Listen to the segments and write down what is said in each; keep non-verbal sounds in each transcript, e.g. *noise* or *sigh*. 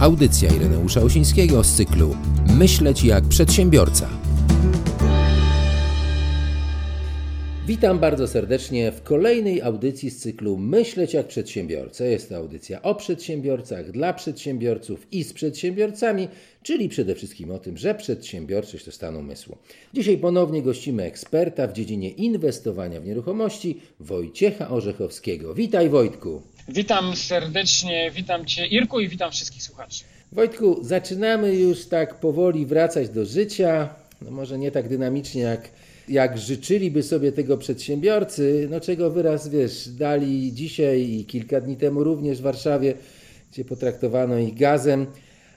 Audycja Ireneusza Osińskiego z cyklu Myśleć jak przedsiębiorca. Witam bardzo serdecznie w kolejnej audycji z cyklu Myśleć jak przedsiębiorca. Jest to audycja o przedsiębiorcach, dla przedsiębiorców i z przedsiębiorcami, czyli przede wszystkim o tym, że przedsiębiorczość to stan umysłu. Dzisiaj ponownie gościmy eksperta w dziedzinie inwestowania w nieruchomości, Wojciecha Orzechowskiego. Witaj Wojtku. Witam serdecznie, witam Cię Irku i witam wszystkich słuchaczy. Wojtku, zaczynamy już tak powoli wracać do życia. No może nie tak dynamicznie jak, jak życzyliby sobie tego przedsiębiorcy, no czego wyraz wiesz, dali dzisiaj i kilka dni temu również w Warszawie, gdzie potraktowano ich gazem.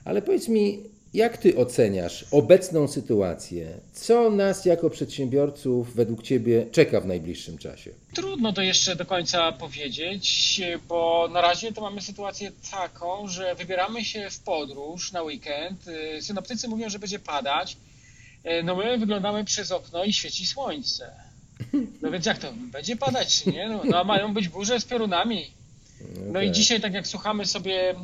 Ale powiedz mi, jak ty oceniasz obecną sytuację? Co nas jako przedsiębiorców według ciebie czeka w najbliższym czasie? Trudno to jeszcze do końca powiedzieć, bo na razie to mamy sytuację taką, że wybieramy się w podróż na weekend. Synoptycy mówią, że będzie padać. No my wyglądamy przez okno i świeci słońce. No więc jak to? Będzie padać, czy nie? No, no a mają być burze z piorunami. No okay. i dzisiaj, tak jak słuchamy sobie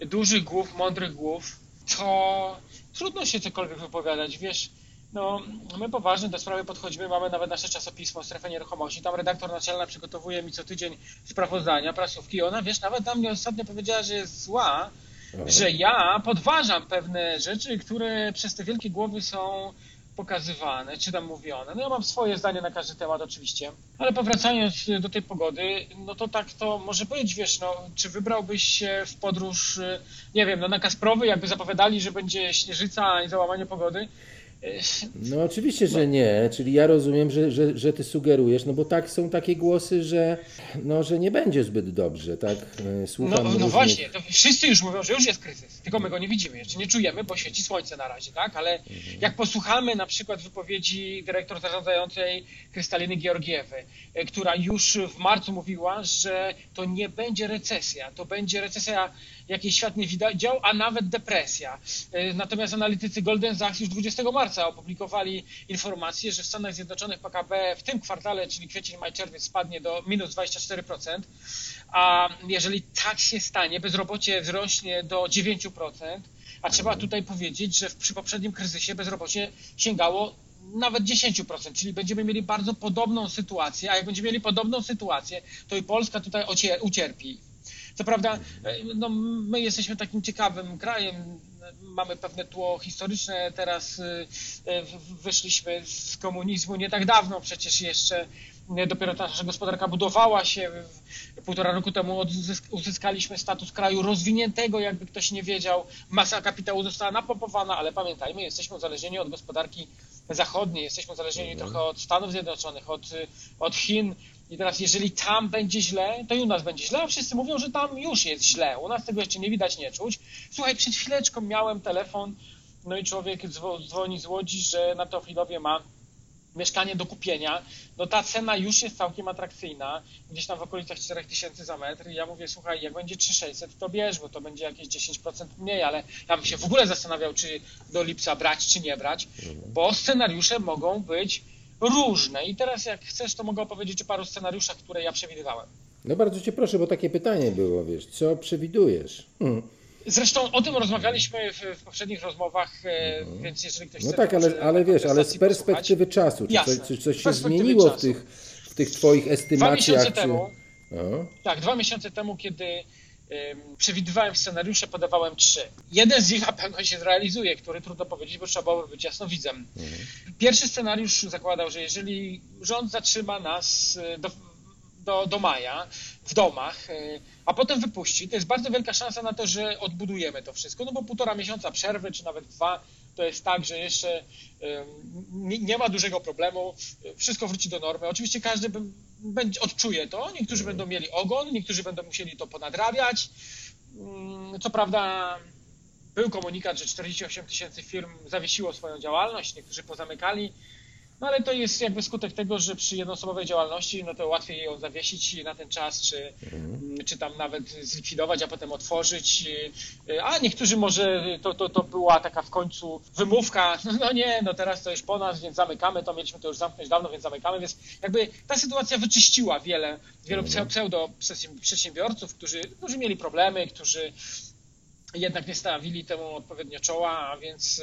dużych głów, mądrych głów, to trudno się cokolwiek wypowiadać, wiesz, no, my poważnie do sprawy podchodzimy, mamy nawet nasze czasopismo Strefę Nieruchomości, tam redaktor naczelna przygotowuje mi co tydzień sprawozdania, prasówki. I ona, wiesz, nawet tam mnie ostatnio powiedziała, że jest zła, Aha. że ja podważam pewne rzeczy, które przez te wielkie głowy są pokazywane, czy tam mówione. No ja mam swoje zdanie na każdy temat oczywiście, ale powracając do tej pogody, no to tak to może powiedzieć, wiesz, no, czy wybrałbyś się w podróż, nie wiem, no na Kasprowy, jakby zapowiadali, że będzie śnieżyca i załamanie pogody, no oczywiście, że nie, czyli ja rozumiem, że, że, że ty sugerujesz, no bo tak są takie głosy, że, no, że nie będzie zbyt dobrze, tak? E, słucham no, no różnych... właśnie, to wszyscy już mówią, że już jest kryzys, tylko my go nie widzimy, jeszcze nie czujemy, bo świeci słońce na razie, tak? Ale mhm. jak posłuchamy na przykład wypowiedzi dyrektor zarządzającej Krystaliny Georgiewy, e, która już w marcu mówiła, że to nie będzie recesja, to będzie recesja jakiej świat nie widział, a nawet depresja. E, natomiast analitycy Golden Sachs już 20 marca opublikowali informację, że w Stanach Zjednoczonych PKB w tym kwartale, czyli kwiecień, maj, czerwiec spadnie do minus 24%, a jeżeli tak się stanie, bezrobocie wzrośnie do 9%, a trzeba tutaj powiedzieć, że przy poprzednim kryzysie bezrobocie sięgało nawet 10%, czyli będziemy mieli bardzo podobną sytuację, a jak będziemy mieli podobną sytuację, to i Polska tutaj ucierpi. Co prawda, e, no, my jesteśmy takim ciekawym krajem, mamy pewne tło historyczne, teraz e, wyszliśmy z komunizmu nie tak dawno, przecież jeszcze dopiero ta nasza gospodarka budowała się. Półtora roku temu uzyskaliśmy status kraju rozwiniętego, jakby ktoś nie wiedział. Masa kapitału została napompowana, ale pamiętajmy, jesteśmy uzależnieni od gospodarki zachodniej, jesteśmy uzależnieni mhm. trochę od Stanów Zjednoczonych, od, od Chin, i teraz, jeżeli tam będzie źle, to i u nas będzie źle, a wszyscy mówią, że tam już jest źle. U nas tego jeszcze nie widać, nie czuć. Słuchaj, przed chwileczką miałem telefon, no i człowiek dzwoni z Łodzi, że na Teofilowie ma mieszkanie do kupienia, no ta cena już jest całkiem atrakcyjna, gdzieś tam w okolicach 4000 za metr i ja mówię, słuchaj, jak będzie 3600, to bierz, bo to będzie jakieś 10% mniej, ale ja bym się w ogóle zastanawiał, czy do lipca brać, czy nie brać, bo scenariusze mogą być różne. I teraz jak chcesz, to mogę opowiedzieć o paru scenariuszach, które ja przewidywałem. No bardzo cię proszę, bo takie pytanie było, wiesz, co przewidujesz? Hmm. Zresztą o tym rozmawialiśmy w, w poprzednich rozmowach, mhm. więc jeżeli ktoś No tak, ale, ale wiesz, ale z perspektywy posłuchać, czasu, czy Jasne. coś, czy coś się zmieniło czasu. w tych, w tych twoich estymacjach? Dwa miesiące czy... temu, no. tak, dwa miesiące temu, kiedy przewidywałem scenariusze, podawałem trzy. Jeden z nich na pewno się zrealizuje, który trudno powiedzieć, bo trzeba byłoby być jasnowidzem. Mhm. Pierwszy scenariusz zakładał, że jeżeli rząd zatrzyma nas e, do, do, do maja w domach, e, a potem wypuści, to jest bardzo wielka szansa na to, że odbudujemy to wszystko, no bo półtora miesiąca przerwy, czy nawet dwa, to jest tak, że jeszcze nie ma dużego problemu, wszystko wróci do normy. Oczywiście każdy będzie, odczuje to, niektórzy będą mieli ogon, niektórzy będą musieli to ponadrabiać. Mm, co prawda był komunikat, że 48 tysięcy firm zawiesiło swoją działalność, niektórzy pozamykali, no ale to jest jakby skutek tego, że przy jednoosobowej działalności, no to łatwiej ją zawiesić na ten czas, czy, mhm. czy tam nawet zlikwidować, a potem otworzyć. A niektórzy może to, to, to była taka w końcu wymówka, *laughs* no, nie, no teraz to już po nas, więc zamykamy, to mieliśmy to już zamknąć dawno, więc zamykamy, więc jakby ta sytuacja wyczyściła wiele, wielu mhm. pseudo przedsiębiorców, którzy, którzy mieli problemy, którzy jednak nie stawili temu odpowiednio czoła, a więc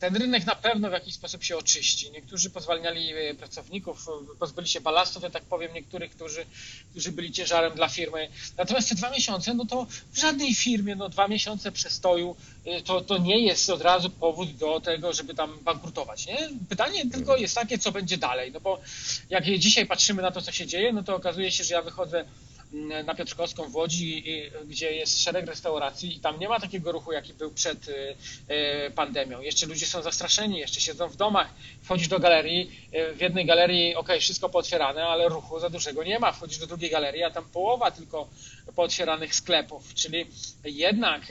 ten rynek na pewno w jakiś sposób się oczyści. Niektórzy pozwalniali e, pracowników, e, pozbyli się balastów, ja tak powiem, niektórych, którzy, którzy byli ciężarem dla firmy. Natomiast te dwa miesiące, no to w żadnej firmie, no dwa miesiące przestoju, e, to, to nie jest od razu powód do tego, żeby tam bankrutować. Nie? Pytanie tylko jest takie, co będzie dalej. No bo jak dzisiaj patrzymy na to, co się dzieje, no to okazuje się, że ja wychodzę na Piotrkowską w Łodzi, gdzie jest szereg restauracji i tam nie ma takiego ruchu, jaki był przed y, y, pandemią. Jeszcze ludzie są zastraszeni, jeszcze siedzą w domach. Wchodzisz do galerii, y, w jednej galerii, ok, wszystko pootwierane, ale ruchu za dużego nie ma. Wchodzisz do drugiej galerii, a tam połowa tylko pootwieranych sklepów. Czyli jednak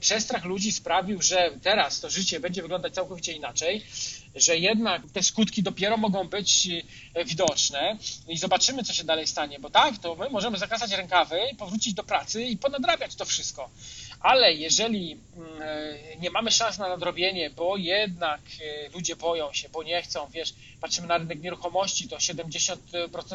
przestrach ludzi sprawił, że teraz to życie będzie wyglądać całkowicie inaczej że jednak te skutki dopiero mogą być e, widoczne i zobaczymy, co się dalej stanie, bo tak, to my możemy zakasać rękawy, powrócić do pracy i ponadrabiać to wszystko. Ale jeżeli mm, e, nie mamy szans na nadrobienie, bo jednak e, ludzie boją się, bo nie chcą, wiesz, patrzymy na rynek nieruchomości, to 70%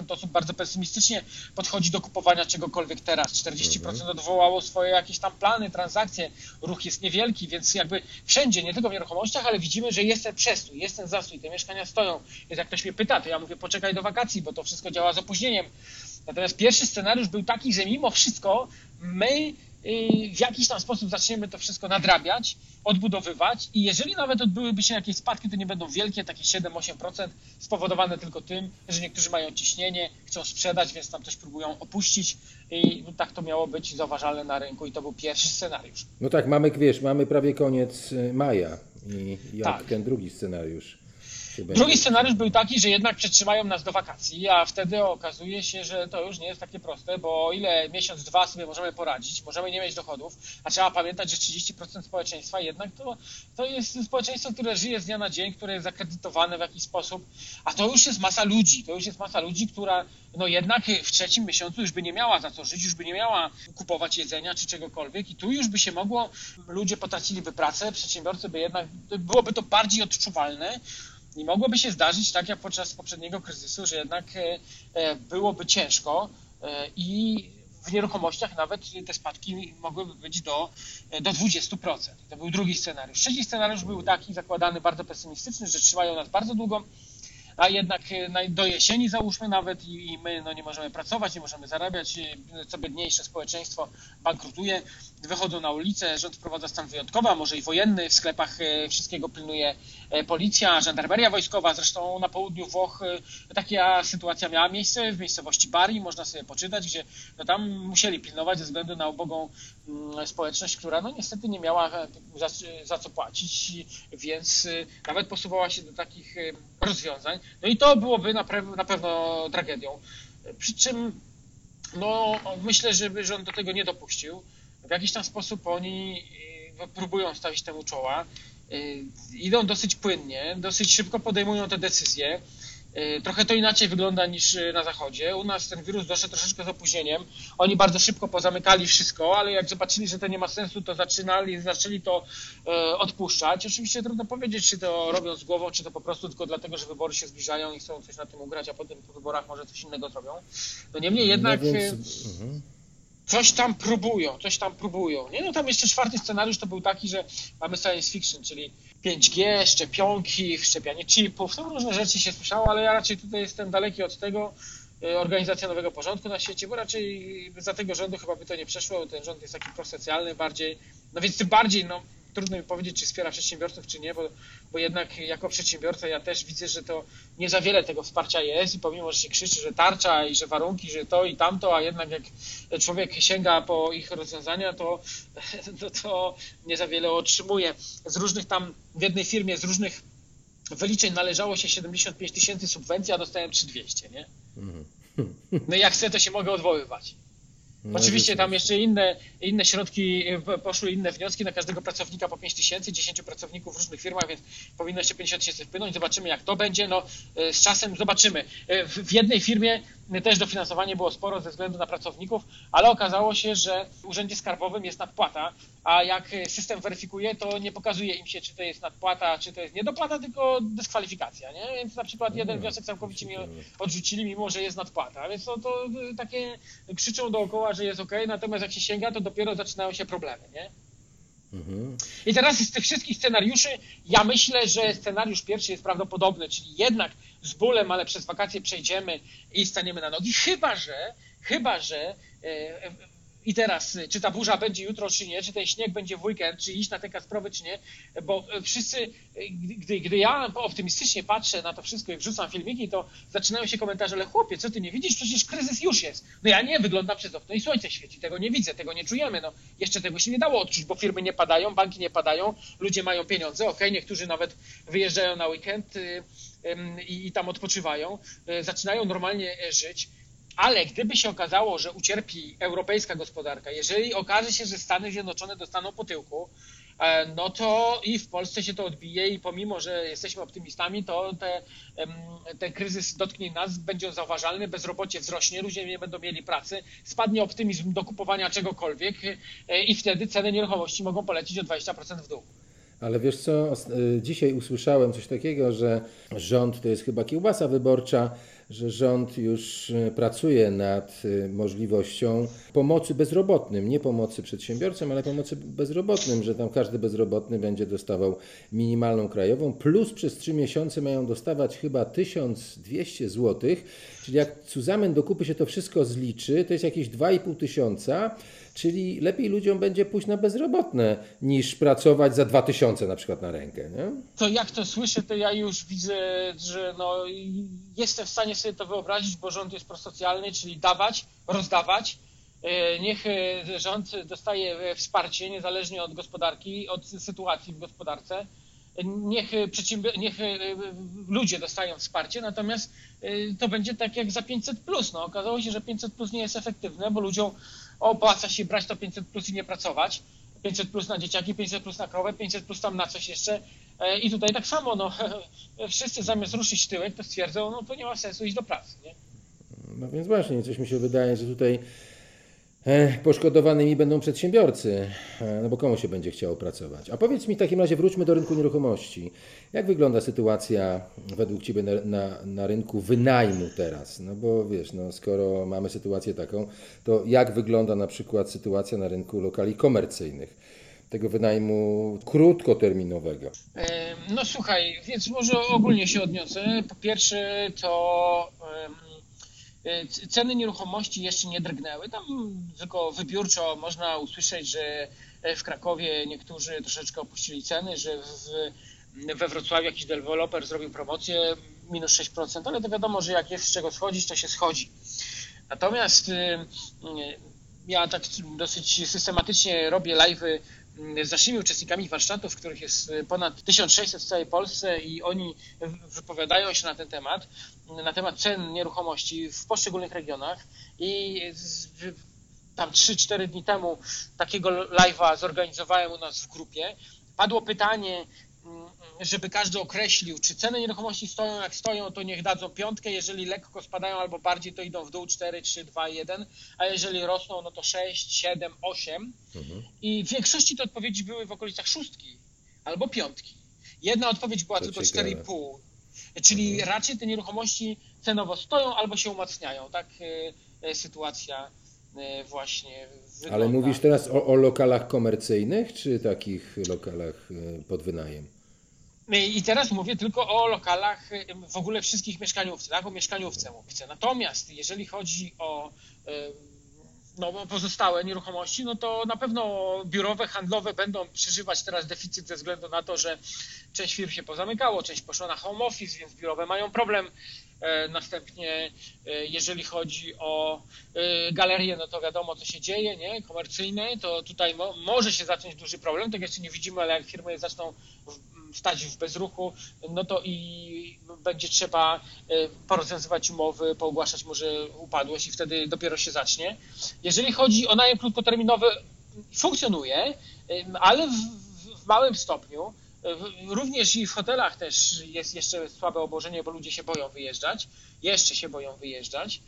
osób bardzo pesymistycznie podchodzi do kupowania czegokolwiek teraz. 40% mhm. odwołało swoje jakieś tam plany, transakcje. Ruch jest niewielki, więc jakby wszędzie, nie tylko w nieruchomościach, ale widzimy, że jest ten przestój, jest ten zastój, te mieszkania stoją. Więc jak ktoś mnie pyta, to ja mówię, poczekaj do wakacji, bo to wszystko działa z opóźnieniem. Natomiast pierwszy scenariusz był taki, że mimo wszystko my w jakiś tam sposób zaczniemy to wszystko nadrabiać, odbudowywać i jeżeli nawet odbyłyby się jakieś spadki, to nie będą wielkie, takie 7-8%, spowodowane tylko tym, że niektórzy mają ciśnienie, chcą sprzedać, więc tam coś próbują opuścić i no, tak to miało być zauważalne na rynku i to był pierwszy scenariusz. No tak, mamy, wiesz, mamy prawie koniec y, maja i jak tak. ten drugi scenariusz? Drugi scenariusz był taki, że jednak przetrzymają nas do wakacji, a wtedy okazuje się, że to już nie jest takie proste, bo o ile miesiąc, dwa sobie możemy poradzić, możemy nie mieć dochodów, a trzeba pamiętać, że 30% społeczeństwa jednak to, to jest społeczeństwo, które żyje z dnia na dzień, które jest zakredytowane w jakiś sposób, a to już jest masa ludzi, to już jest masa ludzi, która no jednak w trzecim miesiącu już by nie miała za co żyć, już by nie miała kupować jedzenia czy czegokolwiek i tu już by się mogło, ludzie potraciliby pracę, przedsiębiorcy by jednak, byłoby to bardziej odczuwalne, i mogłoby się zdarzyć, tak jak podczas poprzedniego kryzysu, że jednak e, e, byłoby ciężko e, i w nieruchomościach nawet te spadki mogłyby być do, do 20%. To był drugi scenariusz. Trzeci scenariusz był taki zakładany bardzo pesymistyczny, że trzymają nas bardzo długo, a jednak e, do jesieni załóżmy nawet i my no, nie możemy pracować, nie możemy zarabiać, e, co biedniejsze społeczeństwo bankrutuje, wychodzą na ulicę, rząd wprowadza stan wyjątkowy, a może i wojenny, w sklepach e, wszystkiego pilnuje policja, żandarmeria wojskowa, zresztą na południu Włoch taka sytuacja miała miejsce w miejscowości Bari, można sobie poczytać, gdzie no, tam musieli pilnować ze względu na ubogą społeczność, która no niestety nie miała za, za co płacić, więc nawet posuwała się do takich rozwiązań. No i to byłoby na, na pewno tragedią. Przy czym no, myślę, żeby rząd do tego nie dopuścił. W jakiś tam sposób oni e, próbują stawić temu czoła. E, idą dosyć płynnie, dosyć szybko podejmują te decyzje. Y, trochę to inaczej wygląda niż y, na zachodzie. U nas ten wirus doszedł troszeczkę z opóźnieniem. Oni bardzo szybko pozamykali wszystko, ale jak zobaczyli, że to nie ma sensu, to zaczynali, zaczęli to e, odpuszczać. Oczywiście trudno powiedzieć, czy to robią z głową, czy to po prostu tylko dlatego, że wybory się zbliżają i chcą coś na tym ugrać, a potem po wyborach może coś innego zrobią. No niemniej jednak... No więc... mhm coś tam próbują, coś tam próbują. Nie? No tam jeszcze czwarty scenariusz to był taki, że mamy science fiction, czyli 5G, szczepionki, wszczepianie chipów, to różne rzeczy się słyszało, ale ja raczej tutaj jestem daleki od tego, e, organizacja nowego porządku na świecie, bo raczej za tego rządu chyba by to nie przeszło, ten rząd jest taki prosocjalny bardziej, no więc tym bardziej, no trudno mi powiedzieć, czy wspiera przedsiębiorców, czy nie, bo, bo jednak jako przedsiębiorca ja też widzę, że to nie za wiele tego wsparcia jest i pomimo, że się krzyczy, że tarcza i że warunki, że to i tamto, a jednak jak człowiek sięga po ich rozwiązania, to, to, *laughs* to nie za wiele otrzymuje. Z różnych tam, w jednej firmie, z różnych wyliczeń należało się 75 tysięcy subwencji, a dostałem 3200, nie? Mhm. No i jak chcę, to się mogę odwoływać. No, Oczywiście tam jeszcze inne, inne środki, e, poszły inne wnioski na każdego pracownika po 5 tysięcy, 10 pracowników w różnych firmach, więc powinno się 50 tysięcy wpłynąć. Zobaczymy jak to będzie. No, e, z czasem zobaczymy. E, w jednej firmie też dofinansowanie było sporo ze względu na pracowników, ale okazało się, że w Urzędzie Skarbowym jest nadpłata, a jak system weryfikuje, to nie pokazuje im się, czy to jest nadpłata, czy to jest niedopłata, tylko dyskwalifikacja, nie? Więc na przykład jeden no, wniosek całkowicie mi odrzucili, mimo że jest nadpłata, więc to, to takie krzyczą dookoła, że jest ok, natomiast jak się sięga, to dopiero zaczynają się problemy, nie? I teraz z tych wszystkich scenariuszy, ja myślę, że scenariusz pierwszy jest prawdopodobny, czyli jednak z bólem, ale przez wakacje przejdziemy i staniemy na nogi, chyba że, chyba że e, i teraz, y, czy ta burza będzie jutro, czy nie, czy ten śnieg będzie w weekend, czy iść na te Kasprowy, czy nie, bo y, wszyscy, y, gdy, gdy ja optymistycznie patrzę na to wszystko i wrzucam filmiki, to zaczynają się komentarze, ale chłopie, co ty nie widzisz? Przecież kryzys już jest. No ja nie, wyglądam przez okno i słońce świeci, tego nie widzę, tego nie czujemy, no jeszcze tego się nie dało odczuć, bo firmy nie padają, banki nie padają, ludzie mają pieniądze, ok, niektórzy nawet wyjeżdżają na weekend i tam odpoczywają, zaczynają normalnie żyć, ale gdyby się okazało, że ucierpi europejska gospodarka, jeżeli okaże się, że Stany Zjednoczone dostaną po tyłku, e, no to i w Polsce się to odbije i pomimo, że jesteśmy optymistami, to te, ten kryzys dotknie nas, będzie zauważalny, bezrobocie wzrośnie, ludzie nie będą mieli pracy, spadnie optymizm do kupowania czegokolwiek e, i wtedy ceny nieruchomości mogą polecieć o 20% w dół. Ale wiesz co, e, dzisiaj usłyszałem coś takiego, że rząd to jest chyba kiełbasa wyborcza, że rząd już e, pracuje nad e, możliwością pomocy bezrobotnym, nie pomocy przedsiębiorcom, ale pomocy bezrobotnym, że tam każdy bezrobotny będzie dostawał minimalną krajową, plus przez trzy miesiące mają dostawać chyba 1200 zł, czyli jak Cuzamen do kupy się to wszystko zliczy, to jest jakieś 2,5 tysiąca, Czyli lepiej ludziom będzie pójść na bezrobotne niż pracować za 2000 na przykład na rękę. Nie? To jak to słyszę, to ja już widzę, że no, jestem w stanie sobie to wyobrazić, bo rząd jest prosocjalny, czyli dawać, rozdawać. E, niech e, rząd dostaje wsparcie niezależnie od gospodarki, od sytuacji w gospodarce. Niech, niech ludzie dostają wsparcie, natomiast e, to będzie tak jak za 500. Plus. No, okazało się, że 500 plus nie jest efektywne, bo ludziom opłaca się brać to 500 plus i nie pracować. 500 plus na dzieciaki, 500 plus na krowę, 500 plus tam na coś jeszcze. E, I tutaj tak samo, no, *laughs* wszyscy zamiast ruszyć tyłek, to stwierdzą, no to nie ma sensu iść do pracy. Nie? No więc właśnie, coś mi się wydaje, że tutaj poszkodowanymi będą przedsiębiorcy, e, no bo komu się będzie chciało pracować. A powiedz mi w takim razie, wróćmy do rynku nieruchomości. Jak wygląda sytuacja według Ciebie na, na, na, rynku wynajmu teraz? No bo wiesz, no skoro mamy sytuację taką, to jak wygląda na przykład sytuacja na rynku lokali komercyjnych? Tego wynajmu krótkoterminowego. E, no słuchaj, więc może ogólnie się odniosę. Po pierwsze to E, ceny nieruchomości jeszcze nie drgnęły. Tam tylko wybiórczo można usłyszeć, że e, w Krakowie niektórzy troszeczkę opuścili ceny, że w, we Wrocławiu jakiś deweloper zrobił promocję minus 6%, ale to wiadomo, że jak jest z czego schodzić, to się schodzi. Natomiast e, ja tak dosyć systematycznie robię live'y z naszymi uczestnikami warsztatów, których jest ponad 1600 w całej Polsce i oni wypowiadają się na ten temat, na temat cen nieruchomości w poszczególnych regionach i tam 3-4 dni temu takiego live'a zorganizowałem u nas w grupie. Padło pytanie, żeby każdy określił, czy ceny nieruchomości stoją jak stoją, to niech dadzą piątkę, jeżeli lekko spadają albo bardziej, to idą w dół 4, 3, 2, 1, a jeżeli rosną, no to 6, 7, 8. Mhm. I w większości te odpowiedzi były w okolicach szóstki albo piątki. Jedna odpowiedź była to tylko 4,5, czyli mhm. raczej te nieruchomości cenowo stoją albo się umacniają. Tak y, y, sytuacja y, właśnie wygląda. Ale mówisz teraz o, o lokalach komercyjnych, czy takich lokalach pod wynajem? I teraz mówię tylko o lokalach, w ogóle wszystkich mieszkaniówców, tak? o mieszkaniówce mówię. Natomiast jeżeli chodzi o no, pozostałe nieruchomości, no to na pewno biurowe, handlowe będą przeżywać teraz deficyt ze względu na to, że część firm się pozamykało, część poszła na home office, więc biurowe mają problem. E, następnie, e, jeżeli chodzi o e, galerie, no to wiadomo, co się dzieje, nie? Komercyjne, to tutaj mo może się zacząć duży problem. Tak jeszcze nie widzimy, ale jak firmy zaczną stać w bezruchu, no to i będzie trzeba porozwiązywać umowy, poogłaszać może upadłość i wtedy dopiero się zacznie. Jeżeli chodzi o najem krótkoterminowy, funkcjonuje, ale w, w małym stopniu. Również i w hotelach też jest jeszcze słabe obłożenie, bo ludzie się boją wyjeżdżać. Jeszcze się boją wyjeżdżać.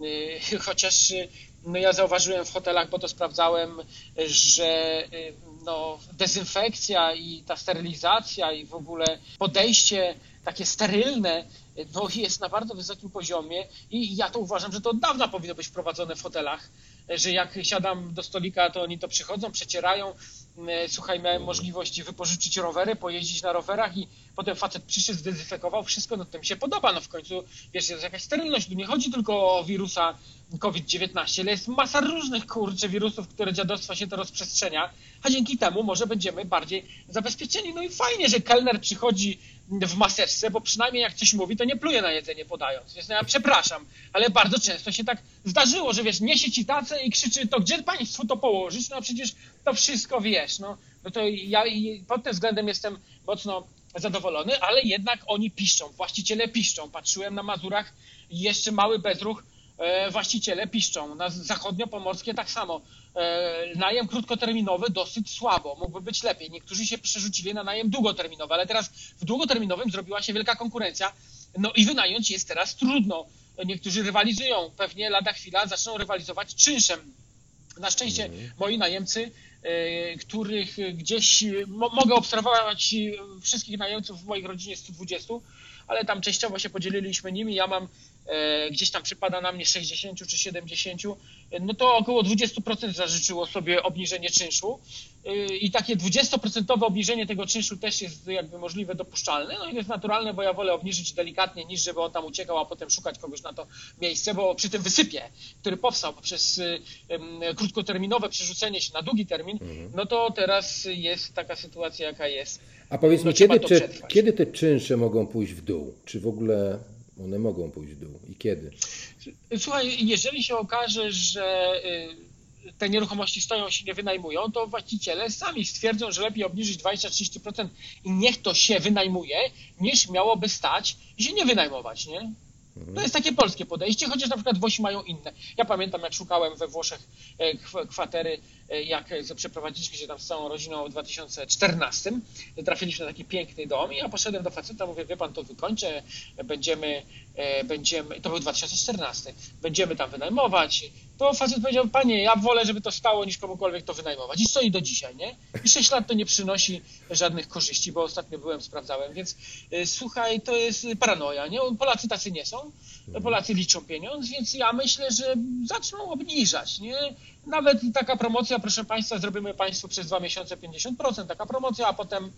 *laughs* chociaż no ja zauważyłem w hotelach, bo to sprawdzałem, że no, dezynfekcja i ta sterylizacja i w ogóle podejście takie sterylne no, jest na bardzo wysokim poziomie i ja to uważam, że to od dawna powinno być wprowadzone w hotelach, że jak siadam do stolika, to oni to przychodzą, przecierają. E, słuchaj, miałem możliwość wypożyczyć rowery, pojeździć na rowerach i potem facet przyszedł, zdezynfekował wszystko, no to mi się podoba, no w końcu, wiesz, jest jakaś sterylność, tu nie chodzi tylko o wirusa COVID-19, ale jest masa różnych, kurczę, wirusów, które dziadostwa się to rozprzestrzenia, a dzięki temu może będziemy bardziej zabezpieczeni. No i fajnie, że kelner przychodzi w maseczce, bo przynajmniej jak coś mówi, to nie pluje na jedzenie podając. Więc no ja przepraszam, ale bardzo często się tak zdarzyło, że wiesz, niesie ci tacę i krzyczy, to gdzie państwu to położyć? No przecież to wszystko wiesz. No, no to ja pod tym względem jestem mocno zadowolony, ale jednak oni piszczą, właściciele piszczą. Patrzyłem na Mazurach, jeszcze mały bezruch, e, właściciele piszczą. Na zachodnio-pomorskie tak samo. E, najem krótkoterminowy dosyć słabo, mógłby być lepiej. Niektórzy się przerzucili na najem długoterminowy, ale teraz w długoterminowym zrobiła się wielka konkurencja, no i wynająć jest teraz trudno. Niektórzy rywalizują, pewnie lada chwila zaczną rywalizować czynszem. Na szczęście mhm. moi najemcy, których gdzieś mogę obserwować wszystkich najemców w moich rodzinie 120, ale tam częściowo się podzieliliśmy nimi. Ja mam E, gdzieś tam przypada na mnie 60 czy 70, no to około 20% zażyczyło sobie obniżenie czynszu e, i takie 20% obniżenie tego czynszu też jest jakby możliwe, dopuszczalne, no i to jest naturalne, bo ja wolę obniżyć delikatnie niż żeby on tam uciekał, a potem szukać kogoś na to miejsce, bo przy tym wysypie, który powstał poprzez krótkoterminowe przerzucenie się na długi termin, mhm. no to teraz jest taka sytuacja, jaka jest. A powiedz no, mi, kiedy te, kiedy te czynsze mogą pójść w dół? Czy w ogóle one mogą pójść w dół i kiedy? Słuchaj, jeżeli się okaże, że y, te nieruchomości stoją się nie wynajmują, to właściciele sami stwierdzą, że lepiej obniżyć 20-30% i niech to się wynajmuje, niż miałoby stać i się nie wynajmować, nie? To jest takie polskie podejście, chociaż na przykład Włosi mają inne. Ja pamiętam, jak szukałem we Włoszech e, kwatery, e, jak przeprowadziliśmy się tam z całą rodziną w 2014, trafiliśmy na taki piękny dom i ja poszedłem do faceta, mówię, wie pan, to wykończę, będziemy, e, będziemy, to był 2014, będziemy tam wynajmować. To facet powiedział, panie, ja wolę, żeby to stało, niż komukolwiek to wynajmować. I stoi do dzisiaj, nie? I 6 lat to nie przynosi żadnych korzyści, bo ostatnio byłem, sprawdzałem, więc słuchaj, to jest paranoja, nie? Polacy tacy nie są. Polacy liczą pieniądz, więc ja myślę, że zaczną obniżać, nie? Nawet taka promocja, proszę Państwa, zrobimy Państwu przez dwa miesiące 50%, taka promocja, a potem,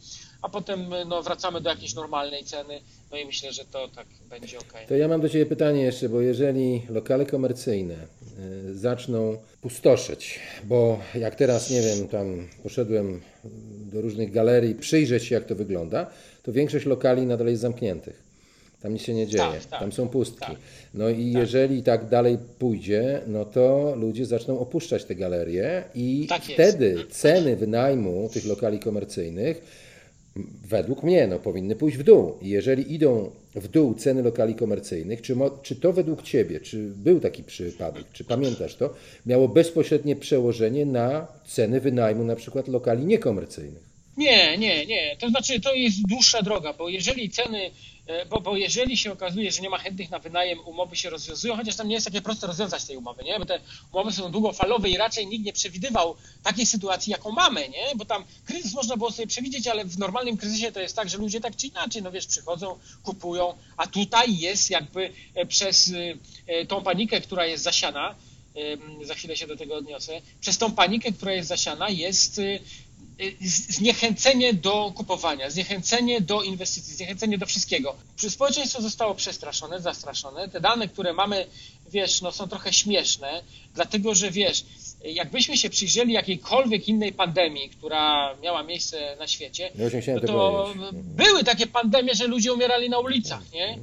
a potem no, wracamy do jakiejś normalnej ceny, no i myślę, że to tak będzie ok. To ja mam do Ciebie pytanie jeszcze, bo jeżeli lokale komercyjne y, zaczną pustoszyć, bo jak teraz, nie wiem, tam poszedłem do różnych galerii, przyjrzeć się jak to wygląda, to większość lokali nadal jest zamkniętych. Tam nic się nie dzieje, tak, tak, tam są pustki. Tak, no i tak. jeżeli tak dalej pójdzie, no to ludzie zaczną opuszczać te galerie i tak wtedy jest. ceny wynajmu tych lokali komercyjnych według mnie no, powinny pójść w dół. I jeżeli idą w dół ceny lokali komercyjnych, czy, czy to według Ciebie, czy był taki przypadek, czy pamiętasz to, miało bezpośrednie przełożenie na ceny wynajmu na przykład lokali niekomercyjnych? Nie, nie, nie. To znaczy, to jest dłuższa droga, bo jeżeli ceny, e, bo, bo jeżeli się okazuje, że nie ma chętnych na wynajem, umowy się rozwiązują, chociaż tam nie jest takie proste rozwiązać tej umowy, nie? Bo te umowy są długofalowe i raczej nikt nie przewidywał takiej sytuacji, jaką mamy, nie? Bo tam kryzys można było sobie przewidzieć, ale w normalnym kryzysie to jest tak, że ludzie tak czy inaczej, no wiesz, przychodzą, kupują, a tutaj jest jakby e, przez e, tą panikę, która jest zasiana, za chwilę się do tego odniosę, przez tą panikę, która jest zasiana, jest zniechęcenie do kupowania, zniechęcenie do inwestycji, zniechęcenie do wszystkiego. Społeczeństwo zostało przestraszone, zastraszone. Te dane, które mamy, wiesz, no są trochę śmieszne, dlatego że wiesz, jakbyśmy się przyjrzeli jakiejkolwiek innej pandemii, która miała miejsce na świecie, no to były takie pandemie, że ludzie umierali na ulicach, nie?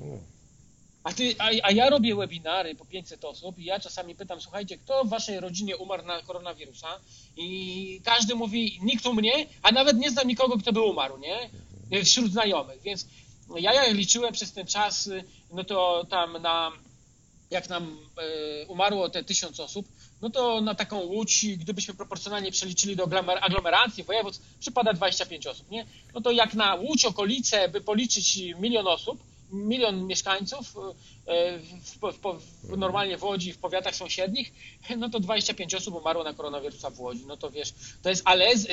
A, ty, a, a, ja robię webinary po 500 osób i ja czasami pytam, słuchajcie, kto w waszej rodzinie umarł na koronawirusa? I każdy mówi, nikt u mnie, a nawet nie znam nikogo, kto by umarł, nie? Wśród znajomych. Więc ja jak liczyłem przez ten czas, no to tam na, jak nam y, umarło te tysiąc osób, no to na taką łódź, gdybyśmy proporcjonalnie przeliczyli do aglomeracji województw, przypada 25 osób, nie? No to jak na łódź okolice by policzyć milion osób, milion mieszkańców, e, w, w, w, normalnie w Łodzi, w powiatach sąsiednich, no to 25 osób umarło na koronawirusa w Łodzi. No to wiesz, to jest, ale z,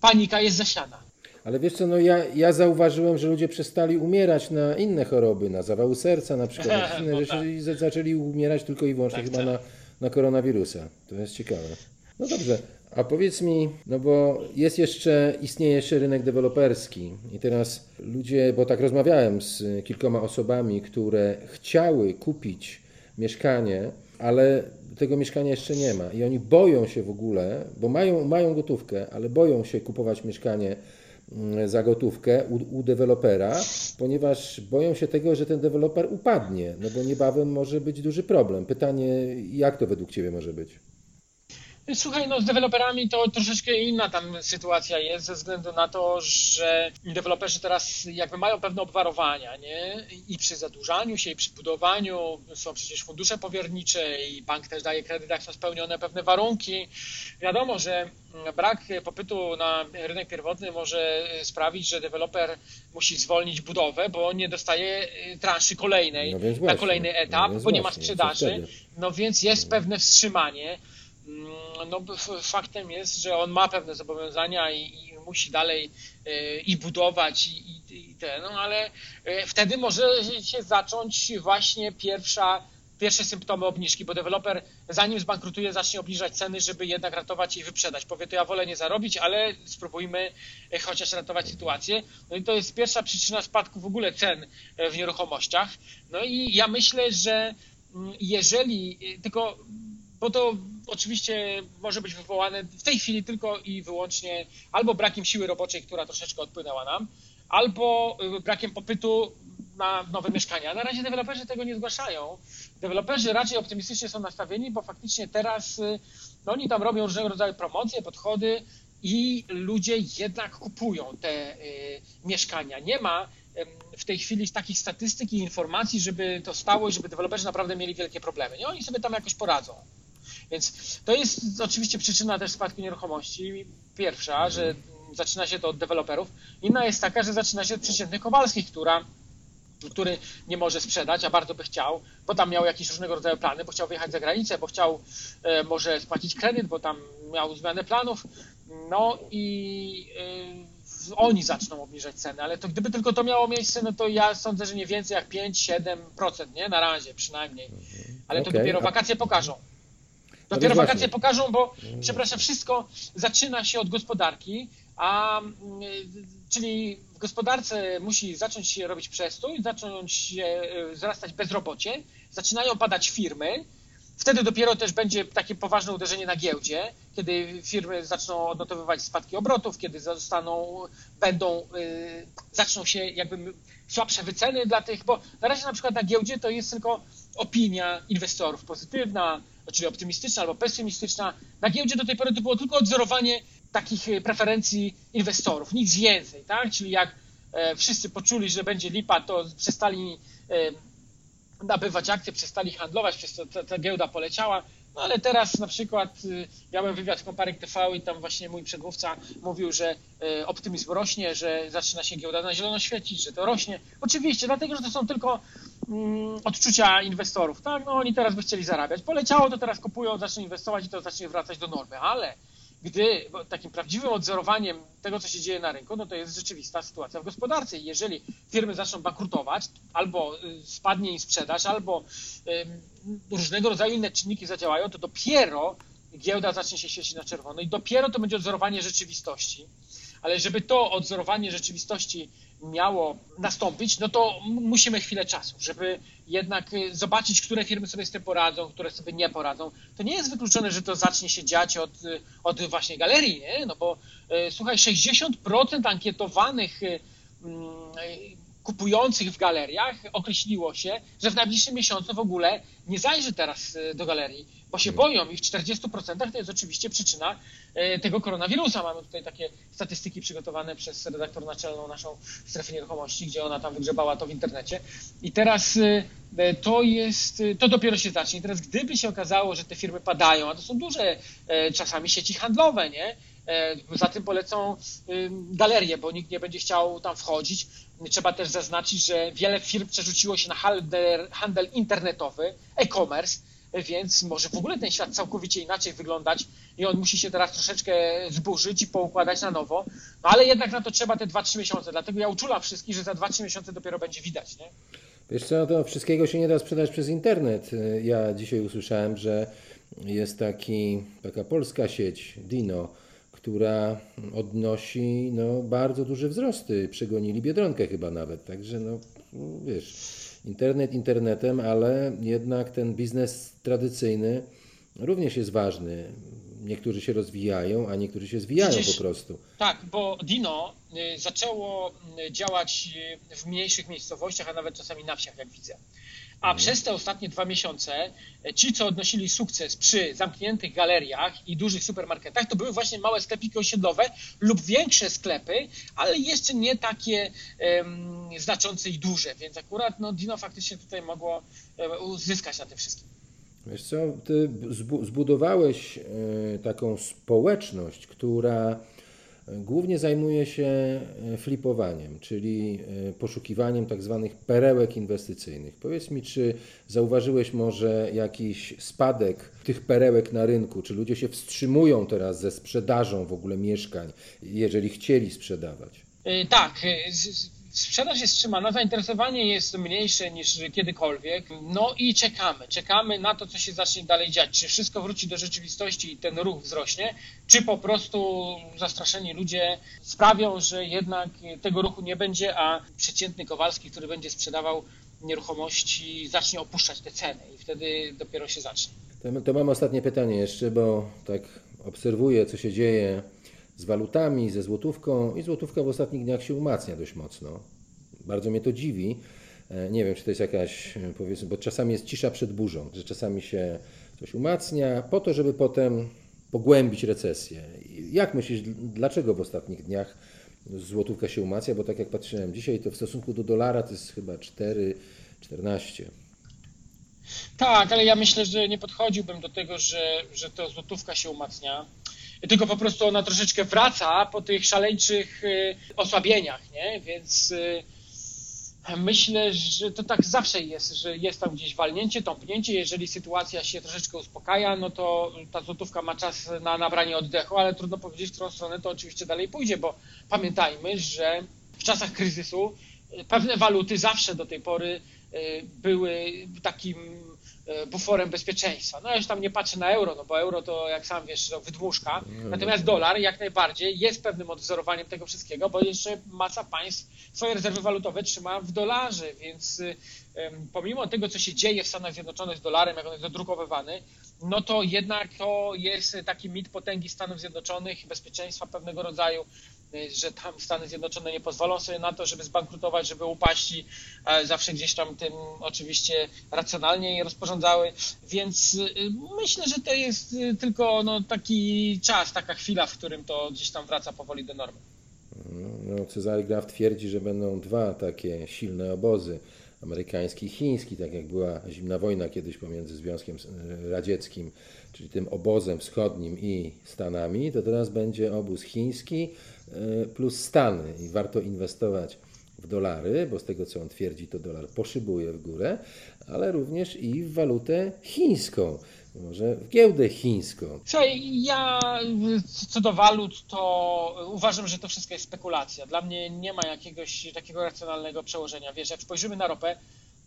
panika jest zasiana. Ale wiesz co, no ja, ja zauważyłem, że ludzie przestali umierać na inne choroby, na zawały serca na przykład, na *laughs* inne no rzeczy tak. i zaczęli umierać tylko i wyłącznie tak, chyba tak. Na, na koronawirusa. To jest ciekawe. No dobrze, a powiedz mi, no bo jest jeszcze, istnieje jeszcze rynek deweloperski i teraz ludzie, bo tak rozmawiałem z kilkoma osobami, które chciały kupić mieszkanie, ale tego mieszkania jeszcze nie ma i oni boją się w ogóle, bo mają, mają gotówkę, ale boją się kupować mieszkanie mm, za gotówkę u, u dewelopera, ponieważ boją się tego, że ten deweloper upadnie, no bo niebawem może być duży problem. Pytanie, jak to według Ciebie może być? Słuchaj, no z deweloperami to troszeczkę inna tam sytuacja jest, ze względu na to, że deweloperzy teraz jakby mają pewne obwarowania, nie? I przy zadłużaniu się, i przy budowaniu są przecież fundusze powiernicze i bank też daje kredyt, jak są spełnione pewne warunki. Wiadomo, że brak popytu na rynek pierwotny może sprawić, że deweloper musi zwolnić budowę, bo nie dostaje transzy kolejnej no na kolejny etap, no bo nie ma sprzedaży. No więc jest pewne wstrzymanie. Mm, no, faktem jest, że on ma pewne zobowiązania i, i musi dalej y, i budować i, i, i te, no ale y, wtedy może się zacząć właśnie pierwsza pierwsze symptomy obniżki, bo deweloper zanim zbankrutuje zacznie obniżać ceny, żeby jednak ratować i wyprzedać. Powie to ja wolę nie zarobić, ale spróbujmy y, chociaż ratować sytuację. No i to jest pierwsza przyczyna spadku w ogóle cen w nieruchomościach. No i ja myślę, że mm, jeżeli tylko bo to oczywiście może być wywołane w tej chwili tylko i wyłącznie albo brakiem siły roboczej, która troszeczkę odpłynęła nam, albo y, brakiem popytu na nowe mieszkania. Na razie deweloperzy tego nie zgłaszają. Deweloperzy raczej optymistycznie są nastawieni, bo faktycznie teraz y, no oni tam robią różnego rodzaju promocje, podchody i ludzie jednak kupują te y, mieszkania. Nie ma w tej chwili takich statystyk i informacji, żeby to stało i żeby deweloperzy naprawdę mieli wielkie problemy. Nie? Oni sobie tam jakoś poradzą. Więc to jest oczywiście przyczyna też spadku nieruchomości. Pierwsza, że zaczyna się to od deweloperów. Inna jest taka, że zaczyna się od przeciętnych Kowalskich, która który nie może sprzedać, a bardzo by chciał, bo tam miał jakieś różnego rodzaju plany, bo chciał wyjechać za granicę, bo chciał e, może spłacić kredyt, bo tam miał zmianę planów. No i e, oni zaczną obniżać ceny, ale to gdyby tylko to miało miejsce, no to ja sądzę, że nie więcej jak 5-7%, nie? Na razie przynajmniej. Ale to okay. dopiero wakacje pokażą. Dopiero wakacje pokażą, bo przepraszam, wszystko zaczyna się od gospodarki, a mm, czyli w gospodarce musi zacząć się robić przestój, zacząć się e, wzrastać bezrobocie, zaczynają padać firmy. Wtedy dopiero też będzie takie poważne uderzenie na giełdzie, kiedy firmy zaczną odnotowywać spadki obrotów, kiedy zostaną, będą, yy, zaczną się jakby słabsze wyceny dla tych, bo na razie na przykład na giełdzie to jest tylko opinia inwestorów pozytywna, czyli optymistyczna albo pesymistyczna. Na giełdzie do tej pory to było tylko odzorowanie takich e, preferencji inwestorów, nic więcej, tak? Czyli jak e, wszyscy poczuli, że będzie lipa, to przestali e, nabywać akcje, przestali handlować, przez to ta, ta giełda poleciała. No ale teraz na przykład miałem wywiad w Komparek TV i tam właśnie mój przedmówca mówił, że optymizm rośnie, że zaczyna się giełda na zielono świecić, że to rośnie. Oczywiście, dlatego, że to są tylko odczucia inwestorów, tak? No oni teraz by chcieli zarabiać. Poleciało, to teraz kupują, zaczną inwestować i to zacznie wracać do normy, ale gdy takim prawdziwym odzorowaniem tego, co się dzieje na rynku, no to jest rzeczywista sytuacja w gospodarce. Jeżeli firmy zaczną bankrutować, albo y, spadnie im sprzedaż, albo różnego rodzaju inne czynniki zadziałają, to dopiero giełda zacznie się świecić na czerwono i dopiero to będzie odzorowanie rzeczywistości. Ale żeby to odzorowanie rzeczywistości miało nastąpić, no to musimy chwilę czasu, żeby jednak y, zobaczyć, które firmy sobie z tym poradzą, które sobie nie poradzą. To nie jest wykluczone, że to zacznie się dziać od, y, od właśnie galerii, nie? No bo y, słuchaj, 60% ankietowanych mm, kupujących w galeriach określiło się, że w najbliższym miesiącu w ogóle nie zajrzy teraz do galerii, bo się boją i w 40% to jest oczywiście przyczyna e, tego koronawirusa. Mamy tutaj takie statystyki przygotowane przez redaktor naczelną naszą strefę nieruchomości, gdzie ona tam wygrzebała to w internecie. I teraz e, to jest, to dopiero się zacznie. I teraz gdyby się okazało, że te firmy padają, a to są duże e, czasami sieci handlowe, nie? Za tym polecą galerie, bo nikt nie będzie chciał tam wchodzić. Trzeba też zaznaczyć, że wiele firm przerzuciło się na handel, handel internetowy, e-commerce, więc może w ogóle ten świat całkowicie inaczej wyglądać i on musi się teraz troszeczkę zburzyć i poukładać na nowo. No ale jednak na to trzeba te 2-3 miesiące, dlatego ja uczulam wszystkich, że za 2-3 miesiące dopiero będzie widać. Nie? Wiesz co, to wszystkiego się nie da sprzedać przez internet. Ja dzisiaj usłyszałem, że jest taki, taka polska sieć Dino, która odnosi no, bardzo duże wzrosty. Przegonili Biedronkę chyba nawet. Także no, wiesz, internet internetem, ale jednak ten biznes tradycyjny również jest ważny. Niektórzy się rozwijają, a niektórzy się zwijają Przecież, po prostu. Tak, bo Dino y, zaczęło y, działać y, w mniejszych miejscowościach, a nawet czasami na wsiach, jak widzę. A przez te ostatnie dwa miesiące ci, co odnosili sukces przy zamkniętych galeriach i dużych supermarketach, to były właśnie małe sklepiki osiedlowe lub większe sklepy, ale jeszcze nie takie um, znaczące i duże. Więc akurat no, Dino faktycznie tutaj mogło um, zyskać na tym wszystkim. Wiesz co, ty zbudowałeś e, taką społeczność, która głównie zajmuje się e, flipowaniem, czyli e, poszukiwaniem tak zwanych perełek inwestycyjnych. Powiedz mi, czy zauważyłeś może jakiś spadek tych perełek na rynku? Czy ludzie się wstrzymują teraz ze sprzedażą w ogóle mieszkań, jeżeli chcieli sprzedawać? Tak, Sprzedaż jest wstrzymana, zainteresowanie jest mniejsze niż kiedykolwiek. No i czekamy. Czekamy na to, co się zacznie dalej dziać. Czy wszystko wróci do rzeczywistości i ten ruch wzrośnie, czy po prostu zastraszeni ludzie sprawią, że jednak tego ruchu nie będzie, a przeciętny Kowalski, który będzie sprzedawał nieruchomości, zacznie opuszczać te ceny i wtedy dopiero się zacznie. To, to mam ostatnie pytanie jeszcze, bo tak obserwuję, co się dzieje z walutami, ze złotówką i złotówka w ostatnich dniach się umacnia dość mocno. Bardzo mnie to dziwi. E, nie wiem, czy to jest jakaś, e, powiedzmy, bo czasami jest cisza przed burzą, że czasami się coś umacnia po to, żeby potem pogłębić recesję. Jak myślisz, dlaczego w ostatnich dniach złotówka się umacnia? Bo tak jak patrzyłem dzisiaj, to w stosunku do dolara to jest chyba 4,14. Tak, ale ja myślę, że nie podchodziłbym do tego, że, że to złotówka się umacnia tylko po prostu ona troszeczkę wraca po tych szaleńczych y, osłabieniach, nie? Więc y, myślę, że to tak zawsze jest, że jest tam gdzieś walnięcie, tąpnięcie. Jeżeli sytuacja się troszeczkę uspokaja, no to ta złotówka ma czas na nabranie oddechu, ale trudno powiedzieć, w którą stronę to oczywiście dalej pójdzie, bo pamiętajmy, że w czasach kryzysu y, pewne waluty zawsze do tej pory były takim buforem bezpieczeństwa. No ja już tam nie patrzę na euro, no bo euro to jak sam wiesz, to wydmuszka. No, Natomiast dolar jak najbardziej jest pewnym odwzorowaniem tego wszystkiego, bo jeszcze masa państw swoje rezerwy walutowe trzyma w dolarze, więc pomimo tego, co się dzieje w Stanach Zjednoczonych z dolarem, jak on jest dodrukowywany, no to jednak to jest taki mit potęgi Stanów Zjednoczonych, bezpieczeństwa pewnego rodzaju, że tam Stany Zjednoczone nie pozwolą sobie na to, żeby zbankrutować, żeby upaść i zawsze gdzieś tam tym oczywiście racjonalnie rozporządzały, więc y, myślę, że to jest y, tylko no, taki czas, taka chwila, w którym to gdzieś tam wraca powoli do normy. No, Cezary Graf twierdzi, że będą dwa takie silne obozy amerykański i chiński, tak jak była zimna wojna kiedyś pomiędzy Związkiem Radzieckim, czyli tym obozem wschodnim i Stanami, to teraz będzie obóz chiński e, plus Stany i warto inwestować w dolary, bo z tego co on twierdzi, to dolar poszybuje w górę, ale również i w walutę chińską. Może w giełdę chińską. Słuchaj, ja co do walut, to uważam, że to wszystko jest spekulacja. Dla mnie nie ma jakiegoś takiego racjonalnego przełożenia. Wiesz, jak spojrzymy na ropę,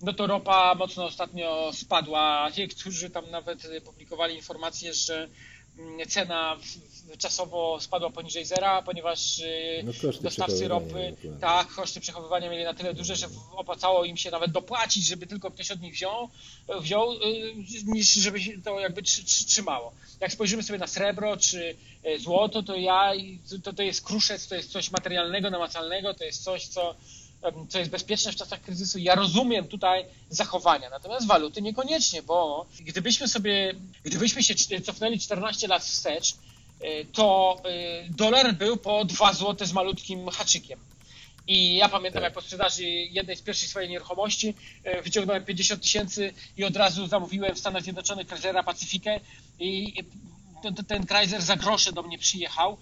no to ropa mocno ostatnio spadła. Niektórzy tam nawet publikowali informacje, że cena czasowo spadła poniżej zera, ponieważ y, no, dostawcy ropy, tak, koszty przechowywania mieli na tyle duże, że opłacało im się nawet dopłacić, żeby tylko ktoś od nich wziął, wziął y, niż żeby się to jakby trzymało. Jak spojrzymy sobie na srebro czy y, złoto, to ja, to, to jest kruszec, to jest coś materialnego, namacalnego, to jest coś, co co jest bezpieczne w czasach kryzysu. Ja rozumiem tutaj zachowania, natomiast waluty niekoniecznie, bo gdybyśmy sobie, gdybyśmy się cofnęli 14 lat wstecz, y, to y, dolar był po 2 zł z malutkim haczykiem. I ja pamiętam, jak po sprzedaży jednej z pierwszych swojej nieruchomości y, wyciągnąłem 50 tysięcy i od razu zamówiłem w Stanach Zjednoczonych Chrysler'a Pacyfikę i ten, ten Chrysler za grosze do mnie przyjechał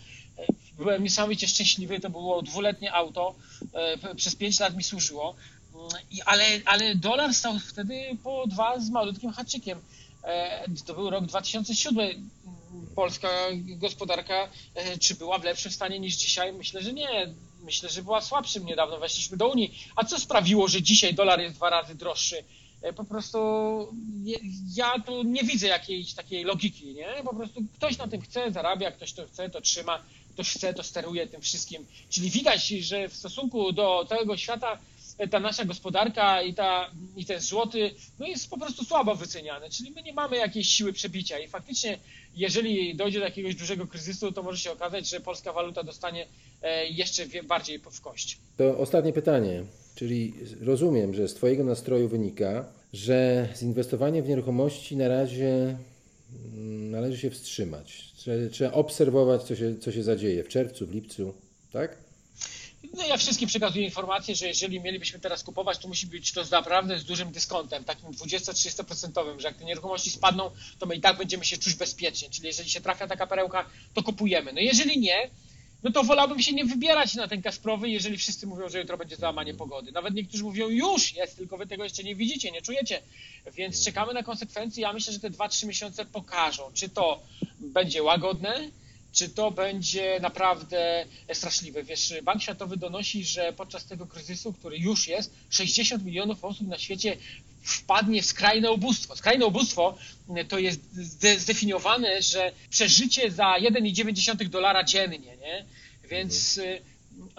byłem niesamowicie szczęśliwy, to było dwuletnie auto, e, przez 5 lat mi służyło, Mm, ale, ale dolar stał wtedy po dwa z malutkim haczykiem. E, To był rok 2007. Polska gospodarka, e, czy była w lepszym stanie niż dzisiaj? Myślę, że nie. Myślę, że była słabszym. Niedawno weszliśmy do Unii. A co sprawiło, że dzisiaj dolar jest dwa razy droższy? Po prostu ja tu nie widzę jakiejś takiej logiki, nie? Po prostu ktoś na tym chce, zarabia, ktoś to chce, to trzyma, ktoś chce, to steruje tym wszystkim. Czyli widać, że w stosunku do całego świata e, ta nasza gospodarka i, ta, i ten złoty no jest po prostu słabo wyceniany. Czyli my nie mamy jakiejś siły przebicia i faktycznie jeżeli dojdzie do jakiegoś dużego kryzysu, to może się okazać, że polska waluta dostanie e, jeszcze bardziej w kość. To ostatnie pytanie. Czyli rozumiem, że z Twojego nastroju wynika, że z inwestowaniem w nieruchomości na razie należy się wstrzymać. Trzeba, trzeba obserwować, co się, co się zadzieje w czerwcu, w lipcu, tak? No ja wszystkim przekazuję informację, że jeżeli mielibyśmy teraz kupować, to musi być to naprawdę z dużym dyskontem, takim 20-30%, że jak te nieruchomości spadną, to my i tak będziemy się czuć bezpiecznie. Czyli jeżeli się trafia taka perełka, to kupujemy. No jeżeli nie, no to wolałbym się nie wybierać na ten Kasprowy, jeżeli wszyscy mówią, że jutro będzie załamanie pogody. Nawet niektórzy mówią, już jest, tylko wy tego jeszcze nie widzicie, nie czujecie. Więc czekamy na konsekwencje. Ja myślę, że te 2-3 miesiące pokażą, czy to będzie łagodne, czy to będzie naprawdę straszliwe. Wiesz, Bank Światowy donosi, że podczas tego kryzysu, który już jest, 60 milionów osób na świecie wpadnie w skrajne ubóstwo. Skrajne ubóstwo to jest zde- zdefiniowane, że przeżycie za 1,9 dolara dziennie, nie? Więc y,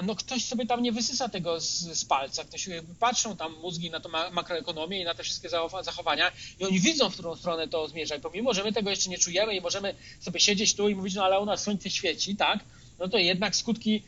no ktoś sobie tam nie wysysa tego z, z palca. Ktoś y, patrzą tam mózgi na ma, makroekonomię i na te wszystkie zachowa- zachowania i oni widzą, w którą stronę to zmierza. I pomimo, że my tego jeszcze nie czujemy i możemy sobie siedzieć tu i mówić, no ale u nas słońce świeci, tak? No to jednak skutki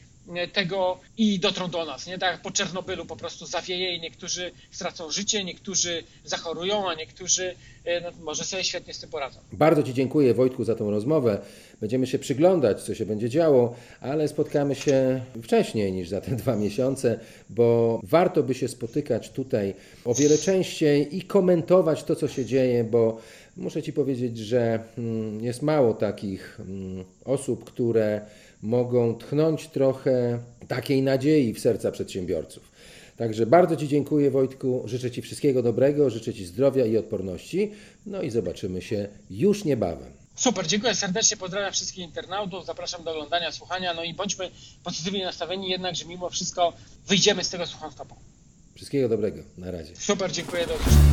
tego i dotrą do nas, nie? Tak jak po Czernobylu po prostu zawieje i niektórzy stracą życie, niektórzy zachorują, a niektórzy y, no, może sobie świetnie z tym poradzą. Bardzo Ci dziękuję Wojtku za tą rozmowę. Będziemy się przyglądać, co się będzie działo, ale spotkamy się wcześniej niż za te dwa miesiące, bo warto by się spotykać tutaj o wiele częściej i komentować to, co się dzieje, bo muszę Ci powiedzieć, że mm, jest mało takich mm, osób, które mogą tchnąć trochę takiej nadziei w serca przedsiębiorców. Także bardzo Ci dziękuję Wojtku, życzę Ci wszystkiego dobrego, życzę Ci zdrowia i odporności, no i zobaczymy się już niebawem. Super, dziękuję serdecznie, pozdrawiam wszystkich internautów, zapraszam do oglądania, słuchania, no i bądźmy pozytywnie nastawieni jednak, że mimo wszystko wyjdziemy z tego słucham stopą. Wszystkiego dobrego, na razie. Super, dziękuję, do usłyszenia.